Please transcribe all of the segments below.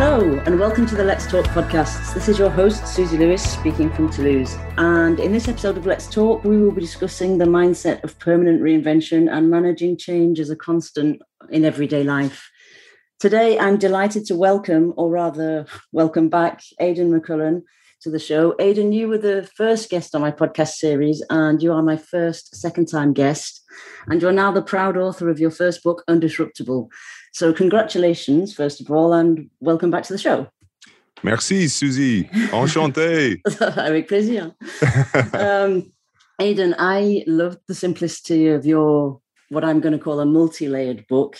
Hello, and welcome to the Let's Talk podcasts. This is your host, Susie Lewis, speaking from Toulouse. And in this episode of Let's Talk, we will be discussing the mindset of permanent reinvention and managing change as a constant in everyday life. Today, I'm delighted to welcome, or rather, welcome back, Aidan McCullen to the show. Aidan, you were the first guest on my podcast series, and you are my first second time guest. And you're now the proud author of your first book, Undisruptible. So, congratulations, first of all, and welcome back to the show. Merci, Susie. Enchanté. Avec plaisir. um, Aidan, I loved the simplicity of your, what I'm going to call a multi layered book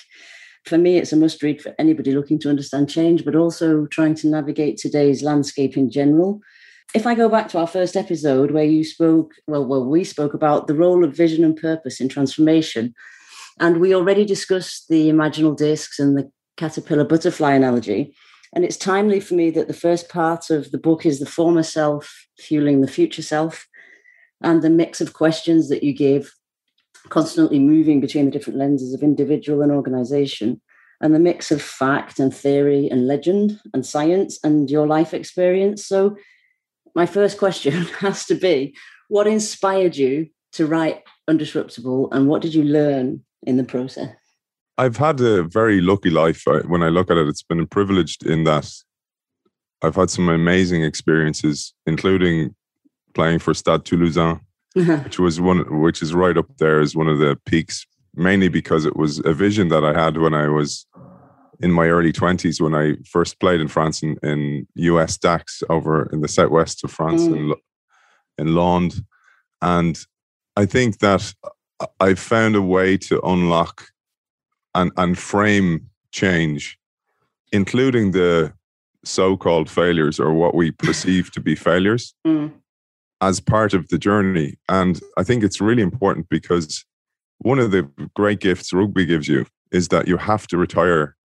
for me, it's a must read for anybody looking to understand change, but also trying to navigate today's landscape in general. If I go back to our first episode where you spoke, well, well, we spoke about the role of vision and purpose in transformation, and we already discussed the imaginal discs and the caterpillar butterfly analogy. And it's timely for me that the first part of the book is the former self fueling the future self, and the mix of questions that you give constantly moving between the different lenses of individual and organization and the mix of fact and theory and legend and science and your life experience. So, my first question has to be what inspired you to write Undisruptible and what did you learn in the process? I've had a very lucky life. When I look at it, it's been privileged in that I've had some amazing experiences, including playing for Stade Toulousain, which was one which is right up there as one of the peaks mainly because it was a vision that I had when I was in my early 20s when I first played in France in, in US Dax over in the southwest of France mm. in, in Landes and I think that I found a way to unlock and, and frame change including the so-called failures or what we perceive to be failures mm as part of the journey. And I think it's really important because one of the great gifts rugby gives you is that you have to retire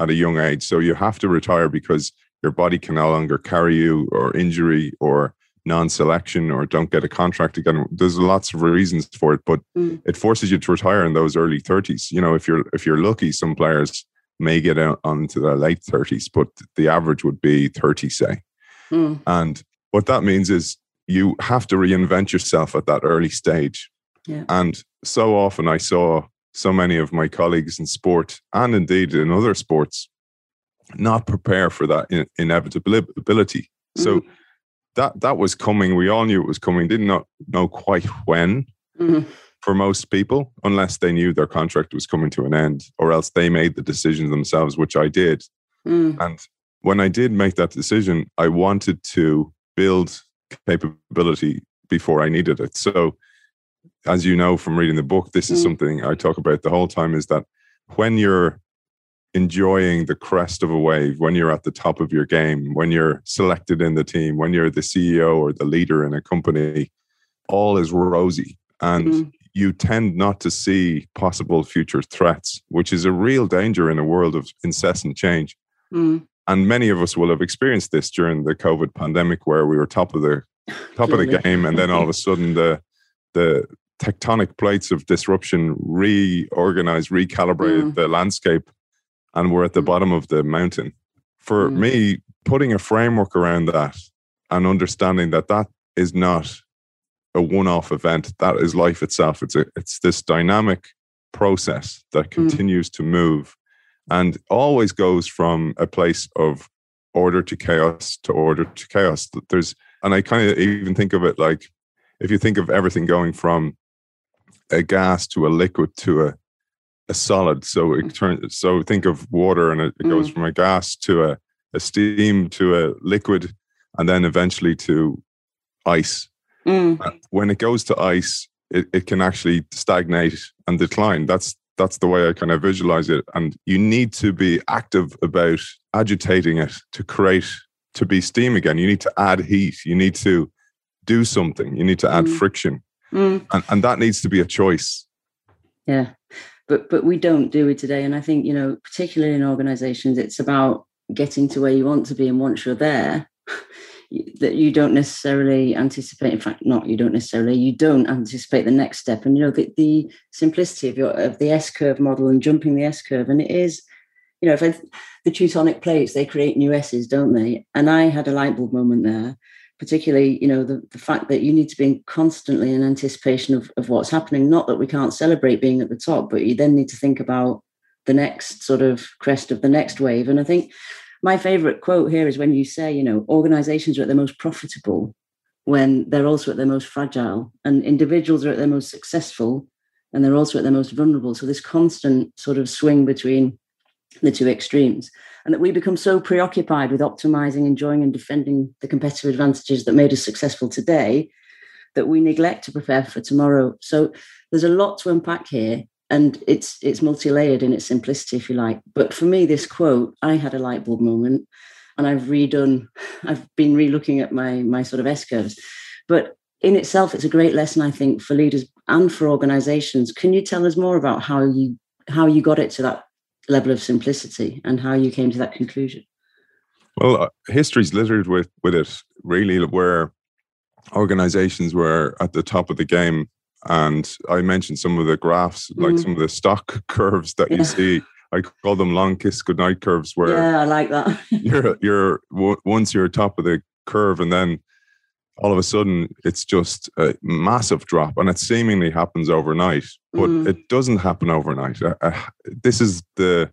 at a young age. So you have to retire because your body can no longer carry you, or injury, or non selection, or don't get a contract again. There's lots of reasons for it, but mm. it forces you to retire in those early 30s. You know, if you're if you're lucky, some players may get out onto their late 30s, but the average would be 30, say. Mm. And what that means is you have to reinvent yourself at that early stage. Yeah. And so often I saw so many of my colleagues in sport and indeed in other sports not prepare for that in- inevitability. So that that was coming. We all knew it was coming. Did not know quite when. Mm-hmm. For most people, unless they knew their contract was coming to an end, or else they made the decision themselves, which I did. Mm. And when I did make that decision, I wanted to build capability before I needed it. So, as you know from reading the book, this is mm. something I talk about the whole time is that when you're enjoying the crest of a wave, when you're at the top of your game, when you're selected in the team, when you're the CEO or the leader in a company, all is rosy. And mm. you tend not to see possible future threats, which is a real danger in a world of incessant change. Mm and many of us will have experienced this during the COVID pandemic, where we were top of the top of the game, and then all of a sudden the the tectonic plates of disruption reorganized, recalibrated mm. the landscape, and we're at the mm. bottom of the mountain. For mm. me, putting a framework around that and understanding that that is not a one-off event, that is life itself. It's a it's this dynamic process that mm. continues to move and always goes from a place of order to chaos to order to chaos. There's, and I kind of even think of it like if you think of everything going from a gas to a liquid to a a solid. So it mm. turns. So think of water, and it, it goes mm. from a gas to a, a steam to a liquid, and then eventually to ice. Mm. When it goes to ice, it, it can actually stagnate and decline. That's that's the way I kind of visualize it. And you need to be active about agitating it to create to be steam again. You need to add heat. You need to do something. You need to add mm. friction. Mm. And, and that needs to be a choice. Yeah. But but we don't do it today. And I think, you know, particularly in organizations, it's about getting to where you want to be. And once you're there, that you don't necessarily anticipate in fact not you don't necessarily you don't anticipate the next step and you know the, the simplicity of your of the s curve model and jumping the s curve and it is you know, if I, the tectonic plates, they create new S's, don't they? And I had a light bulb moment there, particularly, you know, the, the fact that you need to be constantly in anticipation of, of what's happening. Not that we can't celebrate being at the top, but you then need to think about the next sort of crest of the next wave. And I think my favorite quote here is when you say, you know, organizations are at their most profitable when they're also at their most fragile, and individuals are at their most successful and they're also at their most vulnerable. So this constant sort of swing between the two extremes, and that we become so preoccupied with optimizing, enjoying, and defending the competitive advantages that made us successful today that we neglect to prepare for tomorrow. So there's a lot to unpack here, and it's it's multi-layered in its simplicity, if you like. But for me, this quote, I had a light bulb moment, and I've redone, I've been re-looking at my my sort of S curves, but in itself, it's a great lesson, I think, for leaders and for organizations. Can you tell us more about how you how you got it to that level of simplicity and how you came to that conclusion? Well, uh, history's littered with with it really, where organizations were at the top of the game. And I mentioned some of the graphs, like mm. some of the stock curves that yeah. you see. I call them long kiss goodnight curves, where yeah, I like that. you're you're once you're top of the curve, and then all of a sudden it's just a massive drop and it seemingly happens overnight but mm. it doesn't happen overnight uh, uh, this is the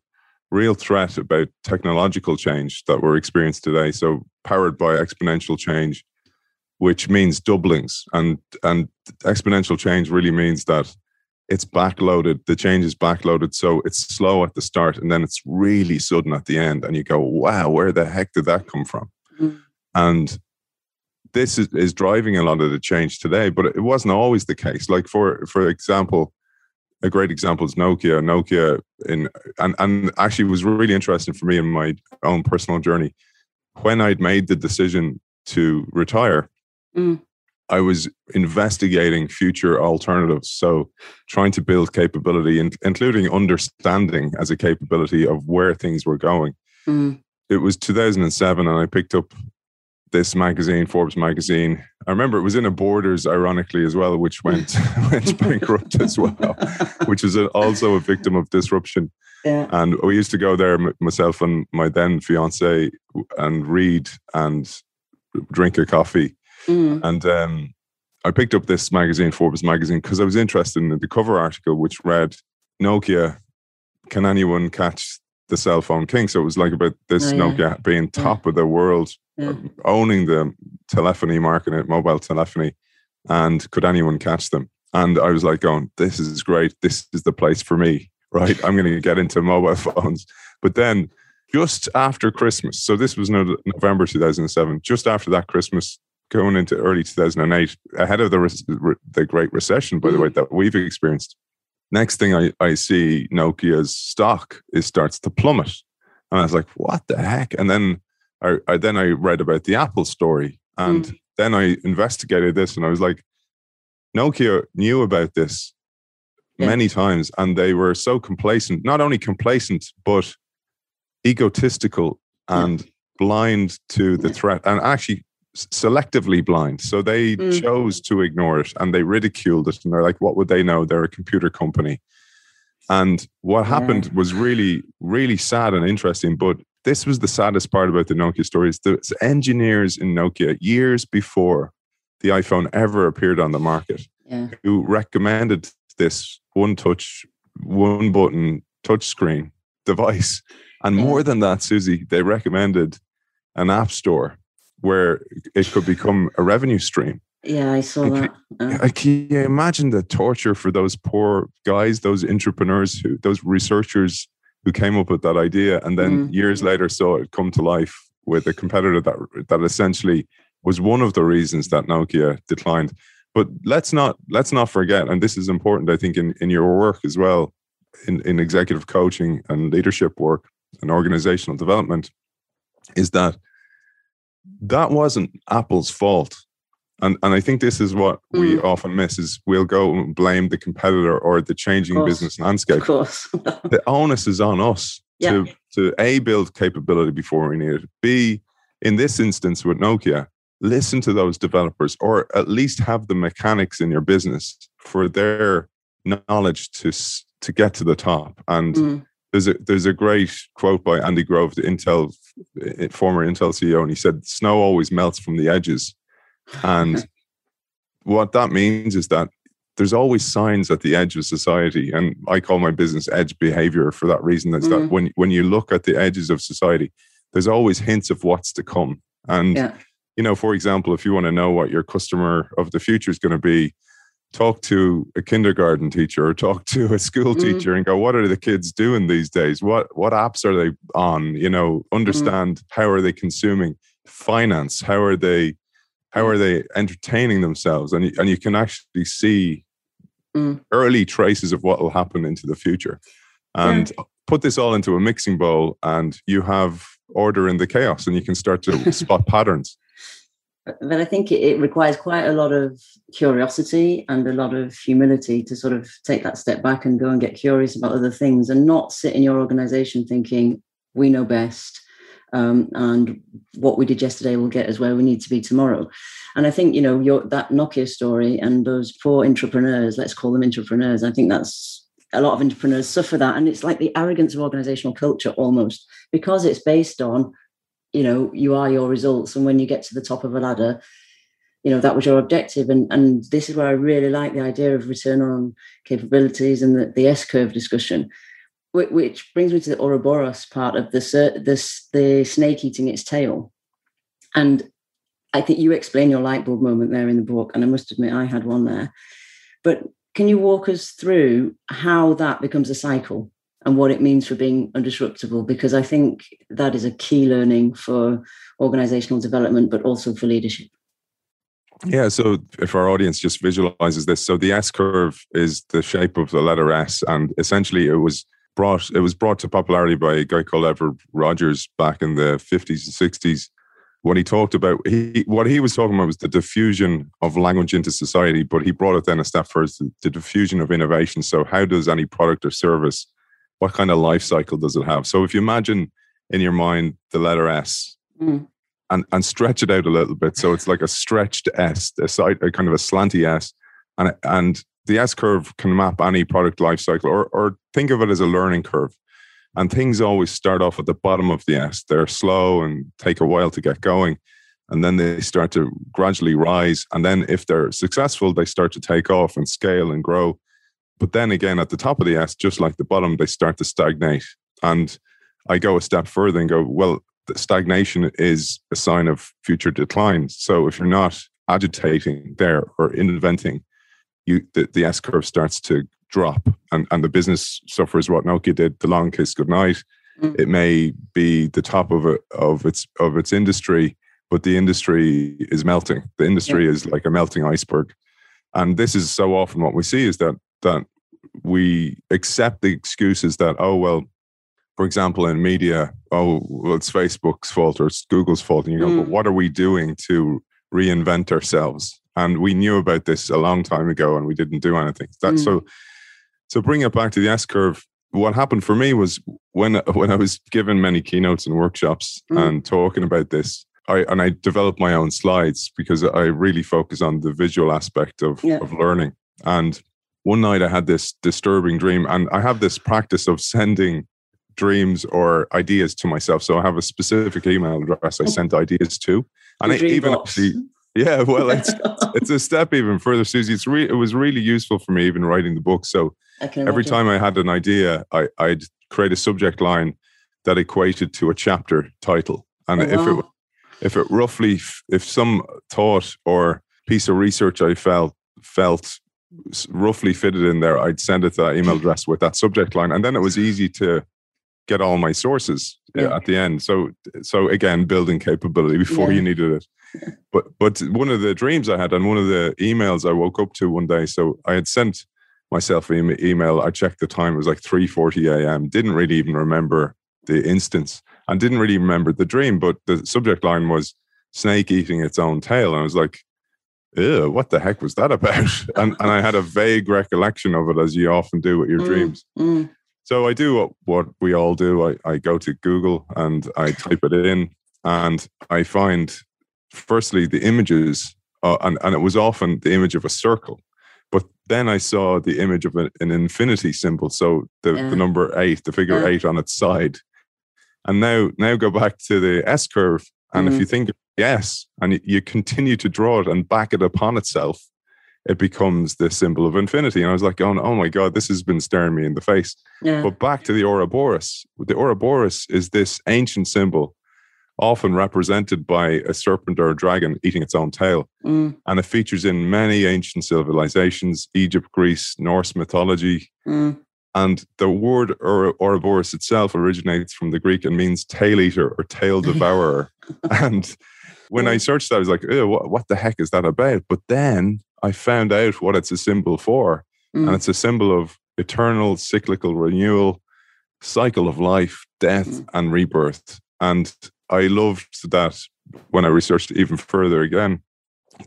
real threat about technological change that we're experiencing today so powered by exponential change which means doublings and and exponential change really means that it's backloaded the change is backloaded so it's slow at the start and then it's really sudden at the end and you go wow where the heck did that come from mm. and this is, is driving a lot of the change today, but it wasn't always the case. Like for for example, a great example is Nokia. Nokia in and and actually was really interesting for me in my own personal journey. When I'd made the decision to retire, mm. I was investigating future alternatives. So trying to build capability, including understanding as a capability of where things were going. Mm. It was 2007, and I picked up this magazine, Forbes magazine. I remember it was in a Borders, ironically, as well, which went went bankrupt as well, which is also a victim of disruption. Yeah. And we used to go there, myself and my then fiance, and read and drink a coffee. Mm. And um, I picked up this magazine, Forbes magazine, because I was interested in the cover article, which read Nokia. Can anyone catch the cell phone king? So it was like about this oh, yeah. Nokia being top yeah. of the world yeah. owning the telephony market, mobile telephony, and could anyone catch them? And I was like, going, this is great. This is the place for me, right? I'm going to get into mobile phones. But then just after Christmas, so this was November 2007, just after that Christmas, going into early 2008, ahead of the, the Great Recession, by the way, mm. that we've experienced. Next thing I, I see Nokia's stock is starts to plummet. And I was like, what the heck? And then I, I then I read about the Apple story, and mm. then I investigated this, and I was like, Nokia knew about this yeah. many times, and they were so complacent. Not only complacent, but egotistical and yeah. blind to the threat, and actually selectively blind. So they mm. chose to ignore it, and they ridiculed it, and they're like, "What would they know? They're a computer company." And what happened was really, really sad and interesting. But this was the saddest part about the Nokia stories. The engineers in Nokia, years before the iPhone ever appeared on the market, yeah. who recommended this one touch, one button touchscreen device. And yeah. more than that, Susie, they recommended an app store where it could become a revenue stream. Yeah, I saw that. Uh. Can you imagine the torture for those poor guys, those entrepreneurs, who, those researchers who came up with that idea and then mm. years later saw it come to life with a competitor that that essentially was one of the reasons that Nokia declined. But let's not let's not forget, and this is important, I think, in, in your work as well, in, in executive coaching and leadership work and organizational development, is that that wasn't Apple's fault and and I think this is what mm. we often miss is we'll go and blame the competitor or the changing business landscape. Of course. the onus is on us yeah. to to A build capability before we need it. B, in this instance with Nokia, listen to those developers or at least have the mechanics in your business for their knowledge to to get to the top and mm. There's a there's a great quote by Andy Grove, the Intel former Intel CEO, and he said, "Snow always melts from the edges," and what that means is that there's always signs at the edge of society, and I call my business edge behavior for that reason. Is mm-hmm. that when when you look at the edges of society, there's always hints of what's to come, and yeah. you know, for example, if you want to know what your customer of the future is going to be talk to a kindergarten teacher or talk to a school mm. teacher and go what are the kids doing these days what what apps are they on you know mm. understand mm. how are they consuming finance how are they how are they entertaining themselves and and you can actually see mm. early traces of what will happen into the future and yeah. put this all into a mixing bowl and you have order in the chaos and you can start to spot patterns but I think it, requires quite a lot of curiosity and a lot of humility to sort of take that step back and go and get curious about other things and not sit in your organization thinking we know best um, and what we did yesterday will get us where we need to be tomorrow. And I think you know your that Nokia story and those poor entrepreneurs, let's call them entrepreneurs. I think that's a lot of entrepreneurs suffer that, and it's like the arrogance of organizational culture almost because it's based on you know you are your results and when you get to the top of a ladder you know that was your objective. And and this is where i really like the idea of return on capabilities and the, the s curve discussion which, which, brings me to the ouroboros part of the the snake eating its tail. And i think you explain your light bulb moment there in the book and i must admit i had one there. But can you walk us through how that becomes a cycle and what it means for being undisruptible because i think that is a key learning for organizational development but also for leadership. Yeah so if our audience just visualizes this so the s curve is the shape of the letter s and essentially it was brought it was brought to popularity by a guy called everett rogers back in the 50s and 60s when he talked about he what he was talking about was the diffusion of language into society but he brought it then a step further the diffusion of innovation. So how does any product or service what kind of life cycle does it have? So if you imagine in your mind the letter S mm. and, and stretch it out a little bit. So it's like a stretched S, a, side, a kind of a slanty S. And, and the S curve can map any product life cycle or, or think of it as a learning curve. And things always start off at the bottom of the S. They're slow and take a while to get going. And then they start to gradually rise. And then if they're successful, they start to take off and scale and grow. But then again, at the top of the S, just like the bottom, they start to stagnate. And I go a step further and go, well, the stagnation is a sign of future decline. So if you're not agitating there or inventing, you the, the S curve starts to drop and, and the business suffers what Nokia did, the long kiss goodnight. Mm. It may be the top of a, of its of its industry, but the industry is melting. The industry yeah. is like a melting iceberg. And this is so often what we see is that that we accept the excuses that oh well for example in media oh well it's facebook's fault or it's google's fault and you go mm. but what are we doing to reinvent ourselves and we knew about this a long time ago and we didn't do anything that mm. so so bring it back to the s curve what happened for me was when when i was given many keynotes and workshops mm. and talking about this I, and I developed my own slides because I really focus on the visual aspect of, yeah. of learning. And one night I had this disturbing dream, and I have this practice of sending dreams or ideas to myself. So I have a specific email address I send ideas to, and I even box. actually, yeah, well, it's it's a step even further, Susie. It's re- it was really useful for me even writing the book. So every time I had an idea, I, I'd create a subject line that equated to a chapter title, and oh, if wow. it if it roughly if some thought or piece of research I felt felt roughly fitted in there, I'd send it to that email address with that subject line, and then it was easy to get all my sources uh, yeah. at the end. So, so again, building capability before yeah. you needed it. But but one of the dreams I had, and one of the emails I woke up to one day, so I had sent myself an email. I checked the time; it was like three forty a.m. Didn't really even remember the instance, and didn't really remember the dream. But the subject line was snake eating its own tail, and I was like, ew, what the heck was that about? and, and I had a vague recollection of it, as you often do with your mm, dreams. Mm. So I do what, what we all do. I, I go to Google and I type it in, and I find, firstly, the images, uh, and, and it was often the image of a circle. But then I saw the image of an, an infinity symbol. So the, yeah. the number eight, the figure yeah. eight on its side. And now, now go back to the S curve. And mm-hmm. if you think yes, and you continue to draw it and back it upon itself, it becomes the symbol of infinity. And I was like, oh, oh my God, this has been staring me in the face. Yeah. But back to the Ouroboros. The Ouroboros is this ancient symbol often represented by a serpent or a dragon eating its own tail. Mm. And it features in many ancient civilizations Egypt, Greece, Norse mythology. Mm. And the word or Ouroboros itself originates from the Greek and means tail eater or tail devourer. and when I searched that, I was like, what, what, the heck is that about? But then I found out what it's a symbol for. Mm. And it's a symbol of eternal cyclical renewal, cycle of life, death, mm. and rebirth. And I loved that when I researched even further again.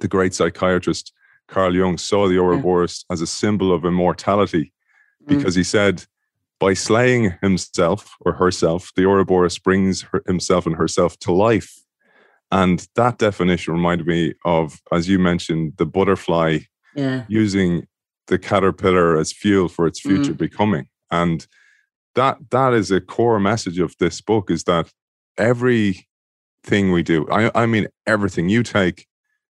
The great psychiatrist Carl Jung saw the Ouroboros yeah. as a symbol of immortality mm. Because mm. he said, by slaying himself or herself, the Ouroboros brings her, himself and herself to life. And that definition reminded me of, as you mentioned, the butterfly yeah. using the caterpillar as fuel for its future mm. becoming. And that that is a core message of this book is that everything we do, I, I mean, everything you take,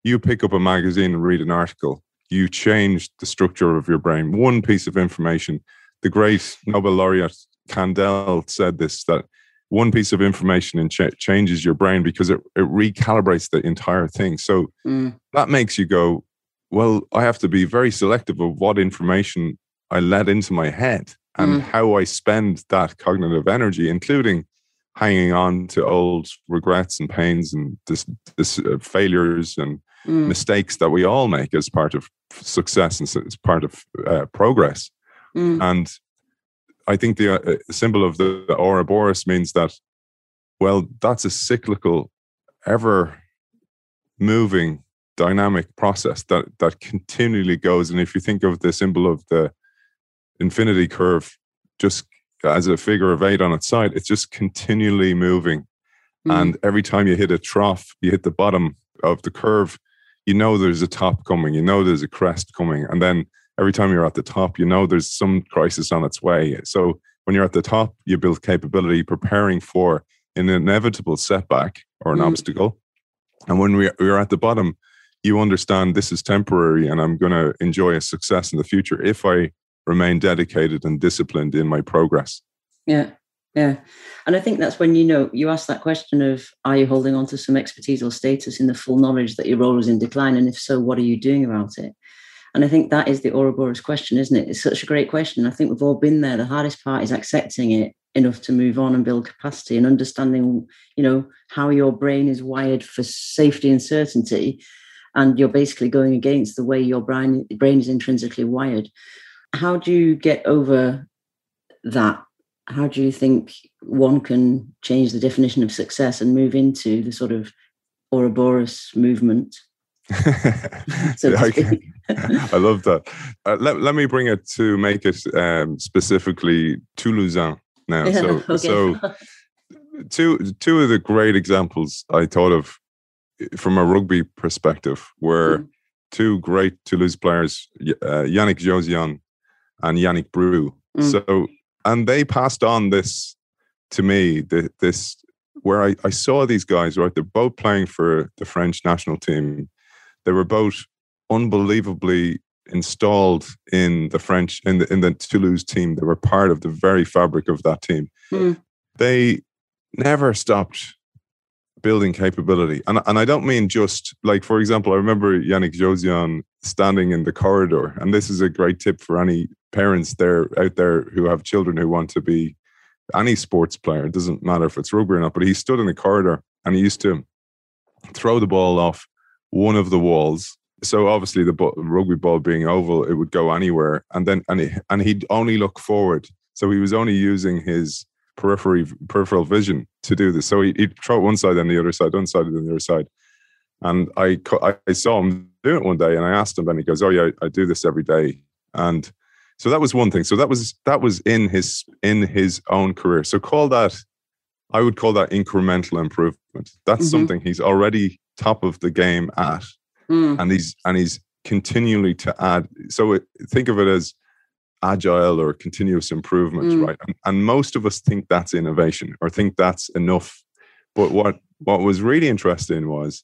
you pick up a magazine and read an article, you change the structure of your brain. One piece of information. The great Nobel laureate Kandel said this that one piece of information ch- changes your brain because it, it recalibrates the entire thing. So mm. that makes you go, well, I have to be very selective of what information I let into my head and mm. how I spend that cognitive energy, including hanging on to old regrets and pains and this, this uh, failures and mm. mistakes that we all make as part of success and as part of uh, progress. Mm. And I think the uh, symbol of the, the Ouroboros means that, well, that's a cyclical, ever moving, dynamic process that that continually goes. And if you think of the symbol of the infinity curve, just as a figure of eight on its side, it's just continually moving. Mm. And every time you hit a trough, you hit the bottom of the curve, you know there's a top coming, you know there's a crest coming. And then every time you're at the top, you know there's some crisis on its way. So when you're at the top, you build capability preparing for an inevitable setback or an mm. obstacle. And when we, we're at the bottom, you understand this is temporary and I'm going to enjoy a success in the future if I remain dedicated and disciplined in my progress. Yeah. Yeah. And I think that's when you know you ask that question of are you holding on to some expertise or status in the full knowledge that your role is in decline? And if so, what are you doing about it? And I think that is the Ouroboros question, isn't it? It's such a great question. I think we've all been there. The hardest part is accepting it enough to move on and build capacity and understanding, you know, how your brain is wired for safety and certainty. And you're basically going against the way your brain brain is intrinsically wired how do you get over that? How do you think one can change the definition of success and move into the sort of Ouroboros movement? so I, I, love that. Uh, let, let me bring it to make it um, specifically Toulousain now. Yeah, so, okay. so two two of the great examples I thought of from a rugby perspective were mm. two great Toulouse players, uh, Yannick Jauzion and Yannick Bru. Mm. So, and they passed on this to me, the, this where I, I saw these guys, right? They're both playing for the French national team. They were both unbelievably installed in the French in the in the Toulouse team. They were part of the very fabric of that team. Mm. They never stopped building capability. And, and I don't mean just like, for example, I remember Yannick Jauzion standing in the corridor. And this is a great tip for any parents there out there who have children who want to be any sports player. It doesn't matter if it's rugby or not, but he stood in the corridor and he used to throw the ball off one of the walls. So obviously the rugby ball being oval, it would go anywhere. And then and he, and he'd only look forward. So he was only using his periphery peripheral vision to do this. So he, would throw one side then the other side, one side then the other side. And I I saw him do it one day, and I asked him, and he goes, "Oh yeah, I do this every day." And so that was one thing. So that was that was in his in his own career. So call that I would call that incremental improvement. That's mm-hmm. something he's already top of the game at. Mm. And he's and he's continually to add. So it, think of it as agile or continuous improvement, mm. right? And, and most of us think that's innovation or think that's enough. But what what was really interesting was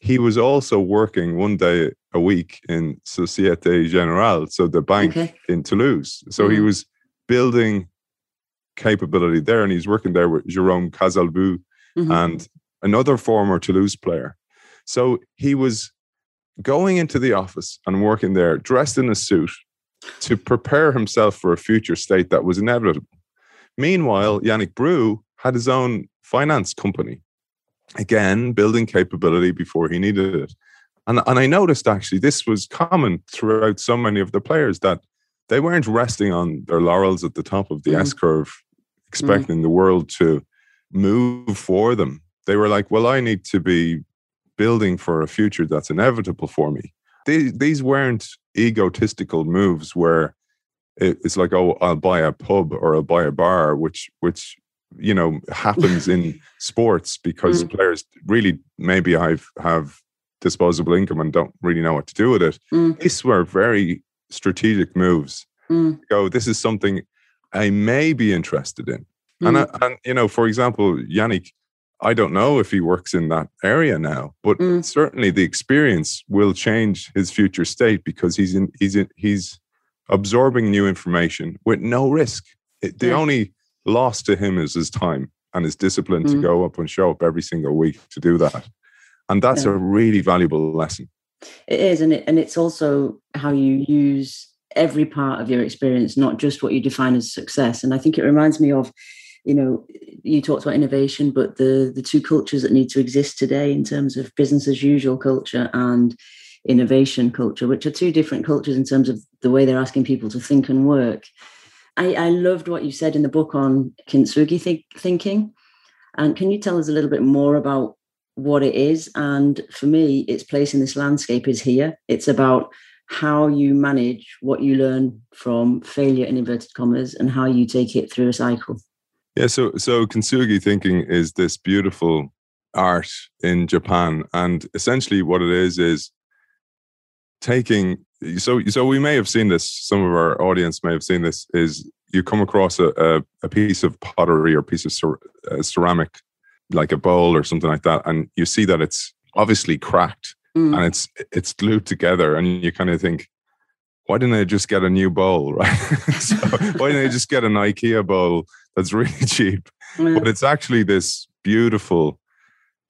he was also working one day a week in Societe Generale, so the bank okay. in Toulouse. So mm. he was building capability there, and he's working there with Jerome Cazalbou mm-hmm. and another former Toulouse player. So he was going into the office and working there dressed in a suit to prepare himself for a future state that was inevitable. Meanwhile, Yannick Bru had his own finance company, again, building capability before he needed it. And, and I noticed actually this was common throughout so many of the players that they weren't resting on their laurels at the top of the mm. S curve, expecting mm. the world to move for them. They were like, well, I need to be building for a future that's inevitable for me. These, these weren't egotistical moves where it's like, oh, I'll buy a pub or I'll buy a bar, which which you know happens in sports because mm. players really maybe I've have disposable income and don't really know what to do with it. Mm. These were very strategic moves. Mm. Go, this is something I may be interested in. And, I, mm. and you know, for example, Yannick, I don't know if he works in that area now, but mm. certainly the experience will change his future state because he's in, he's in, he's absorbing new information with no risk. It, the yeah. only loss to him is his time and his discipline mm. to go up and show up every single week to do that. And that's yeah. a really valuable lesson. It is, and it, and it's also how you use every part of your experience, not just what you define as success. And I think it reminds me of you know you talked about innovation but the the two cultures that need to exist today in terms of business as usual culture and innovation culture which are two different cultures in terms of the way they're asking people to think and work i, I loved what you said in the book on kintsugi think, thinking. And can you tell us a little bit more about what it is? And for me its place in this landscape is here. It's about how you manage what you learn from failure in inverted commas and how you take it through a cycle. Yeah, so so kintsugi thinking is this beautiful art in Japan, and essentially what it is is taking. So so we may have seen this. Some of our audience may have seen this. Is you come across a a, a piece of pottery or piece of cer- uh, ceramic, like a bowl or something like that, and you see that it's obviously cracked mm. and it's it's glued together, and you kind of think, why didn't I just get a new bowl, right? so why didn't I just get an IKEA bowl that's really cheap? Yeah. But it's actually this beautiful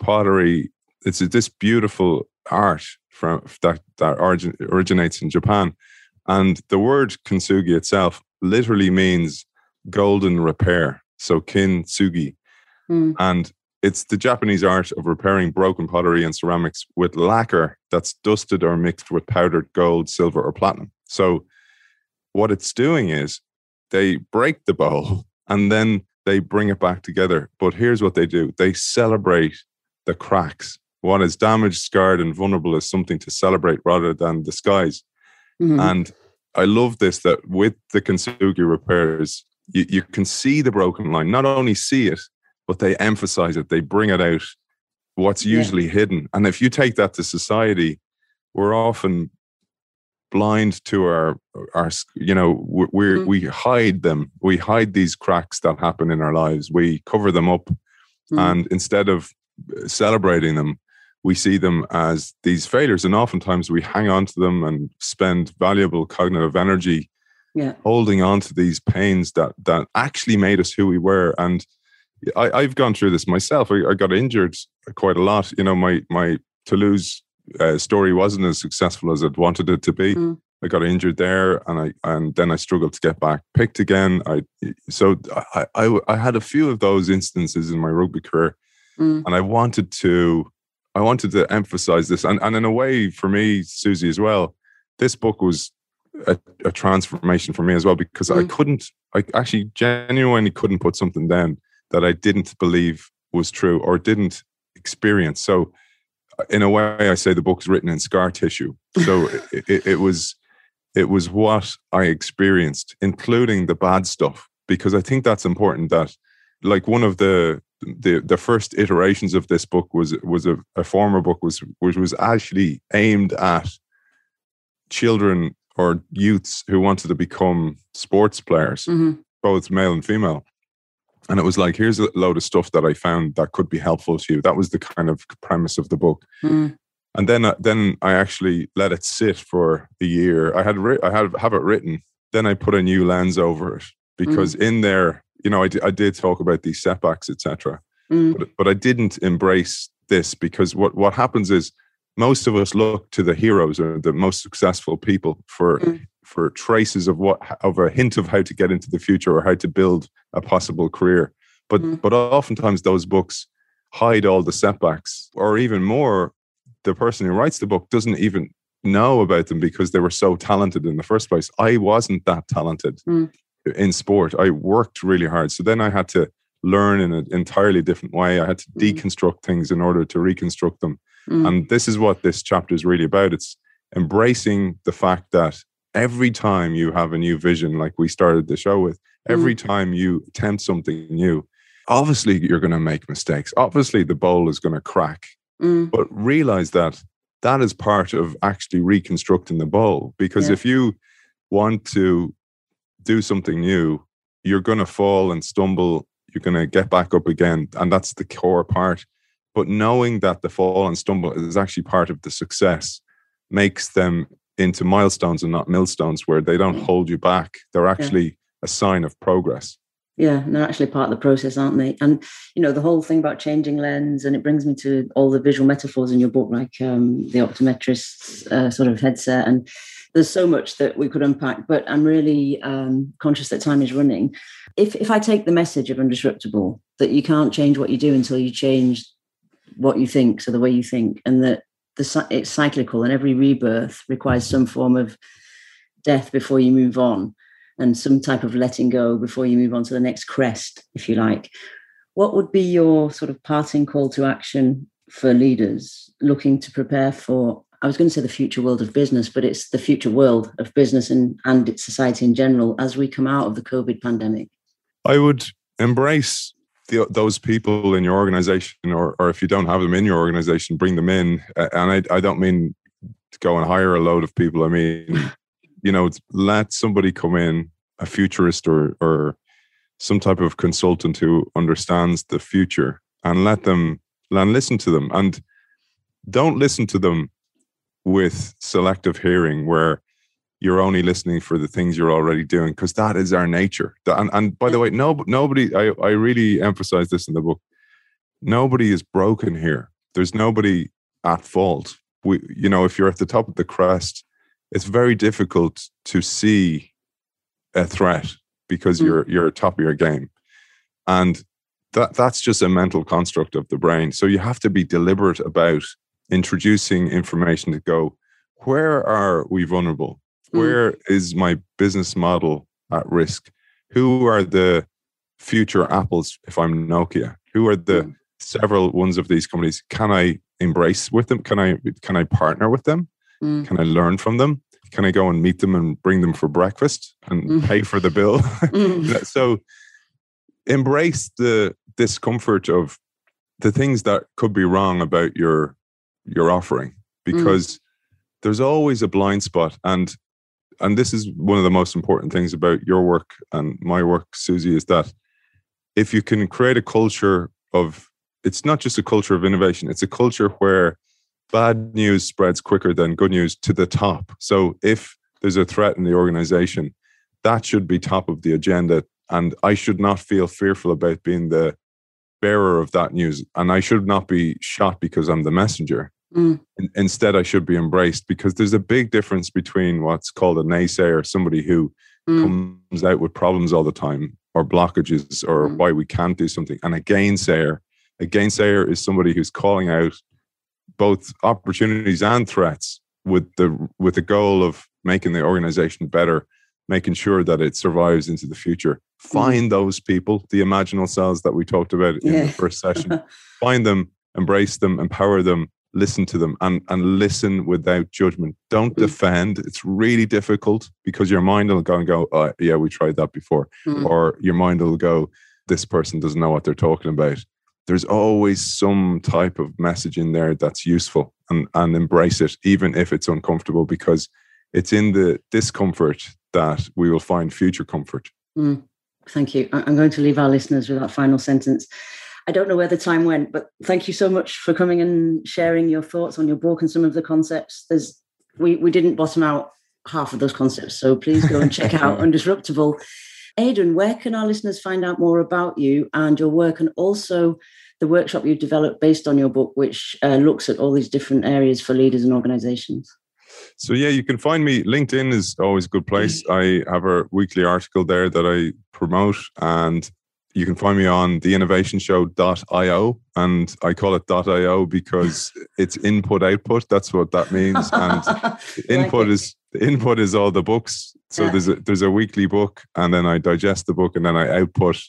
pottery. It's this beautiful art from that that origin, originates in Japan, and the word kintsugi itself literally means golden repair. So kintsugi, mm. and it's the Japanese art of repairing broken pottery and ceramics with lacquer that's dusted or mixed with powdered gold, silver, or platinum. So what it's doing is they break the bowl and then they bring it back together. But here's what they do they celebrate the cracks. What is damaged, scarred, and vulnerable is something to celebrate rather than disguise. Mm-hmm. And I love this that with the kintsugi repairs, you, you can see the broken line, not only see it, but they emphasize it, they bring it out what's usually yeah. hidden. And if you take that to society, we're often blind to our our you know we mm-hmm. we hide them we hide these cracks that happen in our lives we cover them up mm-hmm. and instead of uh, celebrating them we see them as these failures and oftentimes we hang on to them and spend valuable cognitive energy yeah. holding on to these pains that that actually made us who we were and I, have gone through this myself I, I got injured quite a lot you know my my toulouse uh, story wasn't as successful as I'd wanted it to be. Mm. I got injured there, and I and then I struggled to get back picked again. I so I I, I had a few of those instances in my rugby career, mm. and I wanted to I wanted to emphasize this, and and in a way for me, Susie as well. This book was a, a transformation for me as well because mm. I couldn't I actually genuinely couldn't put something down that I didn't believe was true or didn't experience. So in a way, I say the book's written in scar tissue. So it, it, it, was it was what I experienced, including the bad stuff, because I think that's important. That like one of the the the first iterations of this book was was a, a former book was which was actually aimed at children or youths who wanted to become sports players, mm-hmm. both male and female. And it was like, here's a load of stuff that I found that could be helpful to you. That was the kind of premise of the book. Mm. And then, uh, then I actually let it sit for a year. I had, ri- I had have it written. Then I put a new lens over it because mm. in there, you know, I, I did talk about these setbacks, etc. Mm. But, but I didn't embrace this because what what happens is most of us look to the heroes or the most successful people for mm. for traces of what of a hint of how to get into the future or how to build a possible career but mm. but oftentimes those books hide all the setbacks or even more the person who writes the book doesn't even know about them because they were so talented in the first place i wasn't that talented mm. In sport i worked really hard so then i had to learn in an entirely different way i had to mm. deconstruct things in order to reconstruct them Mm. And this is what this chapter is really about. It's embracing the fact that every time you have a new vision, like we started the show with, every mm. time you attempt something new, obviously you're going to make mistakes. Obviously, the bowl is going to crack. Mm. But realize that that is part of actually reconstructing the bowl. Because yeah. if you want to do something new, you're going to fall and stumble. You're going to get back up again. And that's the core part. But knowing that the fall and stumble is actually part of the success makes them into milestones and not millstones where they don't hold you back. They're actually yeah. a sign of progress. Yeah, they're actually part of the process, aren't they? And you know, the whole thing about changing lens, and it brings me to all the visual metaphors in your book, like um, the optometrist's uh, sort of headset. And there's so much that we could unpack, but I'm really um, conscious that time is running. If if I take the message of undisruptible that you can't change what you do until you change what you think, so the way you think, and that the it's cyclical, and every rebirth requires some form of death before you move on, and some type of letting go before you move on to the next crest, if you like. What would be your sort of parting call to action for leaders looking to prepare for? I was going to say the future world of business, but it's the future world of business and, and its society in general as we come out of the COVID pandemic. I would embrace the, those people in your organization, or, or if you don't have them in your organization, bring them in. And I, I don't mean to go and hire a load of people. I mean, you know, let somebody come in, a futurist or, or some type of consultant who understands the future and let them and listen to them and don't listen to them with selective hearing where you're only listening for the things you're already doing because that is our nature. And, and by the mm. way, no, nobody, I, I really emphasize this in the book. Nobody is broken here. There's nobody at fault. We, you know, if you're at the top of the crest, it's very difficult to see a threat because mm. you're you're top of your game, and that that's just a mental construct of the brain. So you have to be deliberate about introducing information to go. Where are we vulnerable? Mm. Where mm. is my business model at risk? Who are the future apples if I'm Nokia? Who are the mm. several ones of these companies? Can I embrace with them? Can I can I partner with them? Mm. Can I learn from them? Can I go and meet them and bring them for breakfast and mm. pay for the bill? Mm. so embrace the discomfort of the things that could be wrong about your your offering because there's always a blind spot and and this is one of the most important things about your work and my work, Susie, is that if you can create a culture of, it's not just a culture of innovation, it's a culture where bad news spreads quicker than good news to the top. So if there's a threat in the organization, that should be top of the agenda. And I should not feel fearful about being the bearer of that news. And I should not be shot because I'm the messenger. Mm. Instead, I should be embraced because there's a big difference between what's called a naysayer, somebody who mm. comes out with problems all the time or blockages or mm. why we can't do something, and a gainsayer. A gainsayer is somebody who's calling out both opportunities and threats with the with the goal of making the organization better, making sure that it survives into the future. Mm. Find those people, the imaginal cells that we talked about in yeah. the first session. Find them, embrace them, empower them, listen to them and and listen without judgment don't mm. defend it's really difficult because your mind will go and go oh, yeah we tried that before mm. or your mind will go this person doesn't know what they're talking about there's always some type of message in there that's useful and and embrace it even if it's uncomfortable because it's in the discomfort that we will find future comfort. Mm, thank you. I'm going to leave our listeners with that final sentence. I don't know where the time went, but thank you so much for coming and sharing your thoughts on your book and some of the concepts. There's we we didn't bottom out half of those concepts, so please go and check out Undisruptible. Aidan, where can our listeners find out more about you and your work, and also the workshop you've developed based on your book, which uh, looks at all these different areas for leaders and organizations? So yeah, you can find me. LinkedIn is always a good place. I have a weekly article there that I promote, and you can find me on theinnovationshow.io and I call it .io because it's input output. That's what that means. And input like is the input is all the books. So yeah. there's a there's a weekly book and then I digest the book and then I output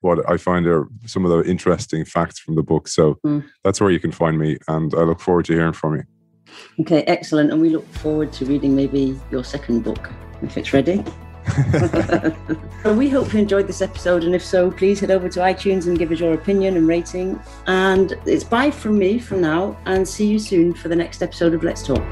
what I find are some of the interesting facts from the book. So mm. that's where you can find me and I look forward to hearing from you. Okay, excellent. And we look forward to reading maybe your second book if it's ready. So we hope you enjoyed this episode, and if so, please head over to iTunes and give us your opinion and rating. And it's bye from me from now, and see you soon for the next episode of Let's Talk.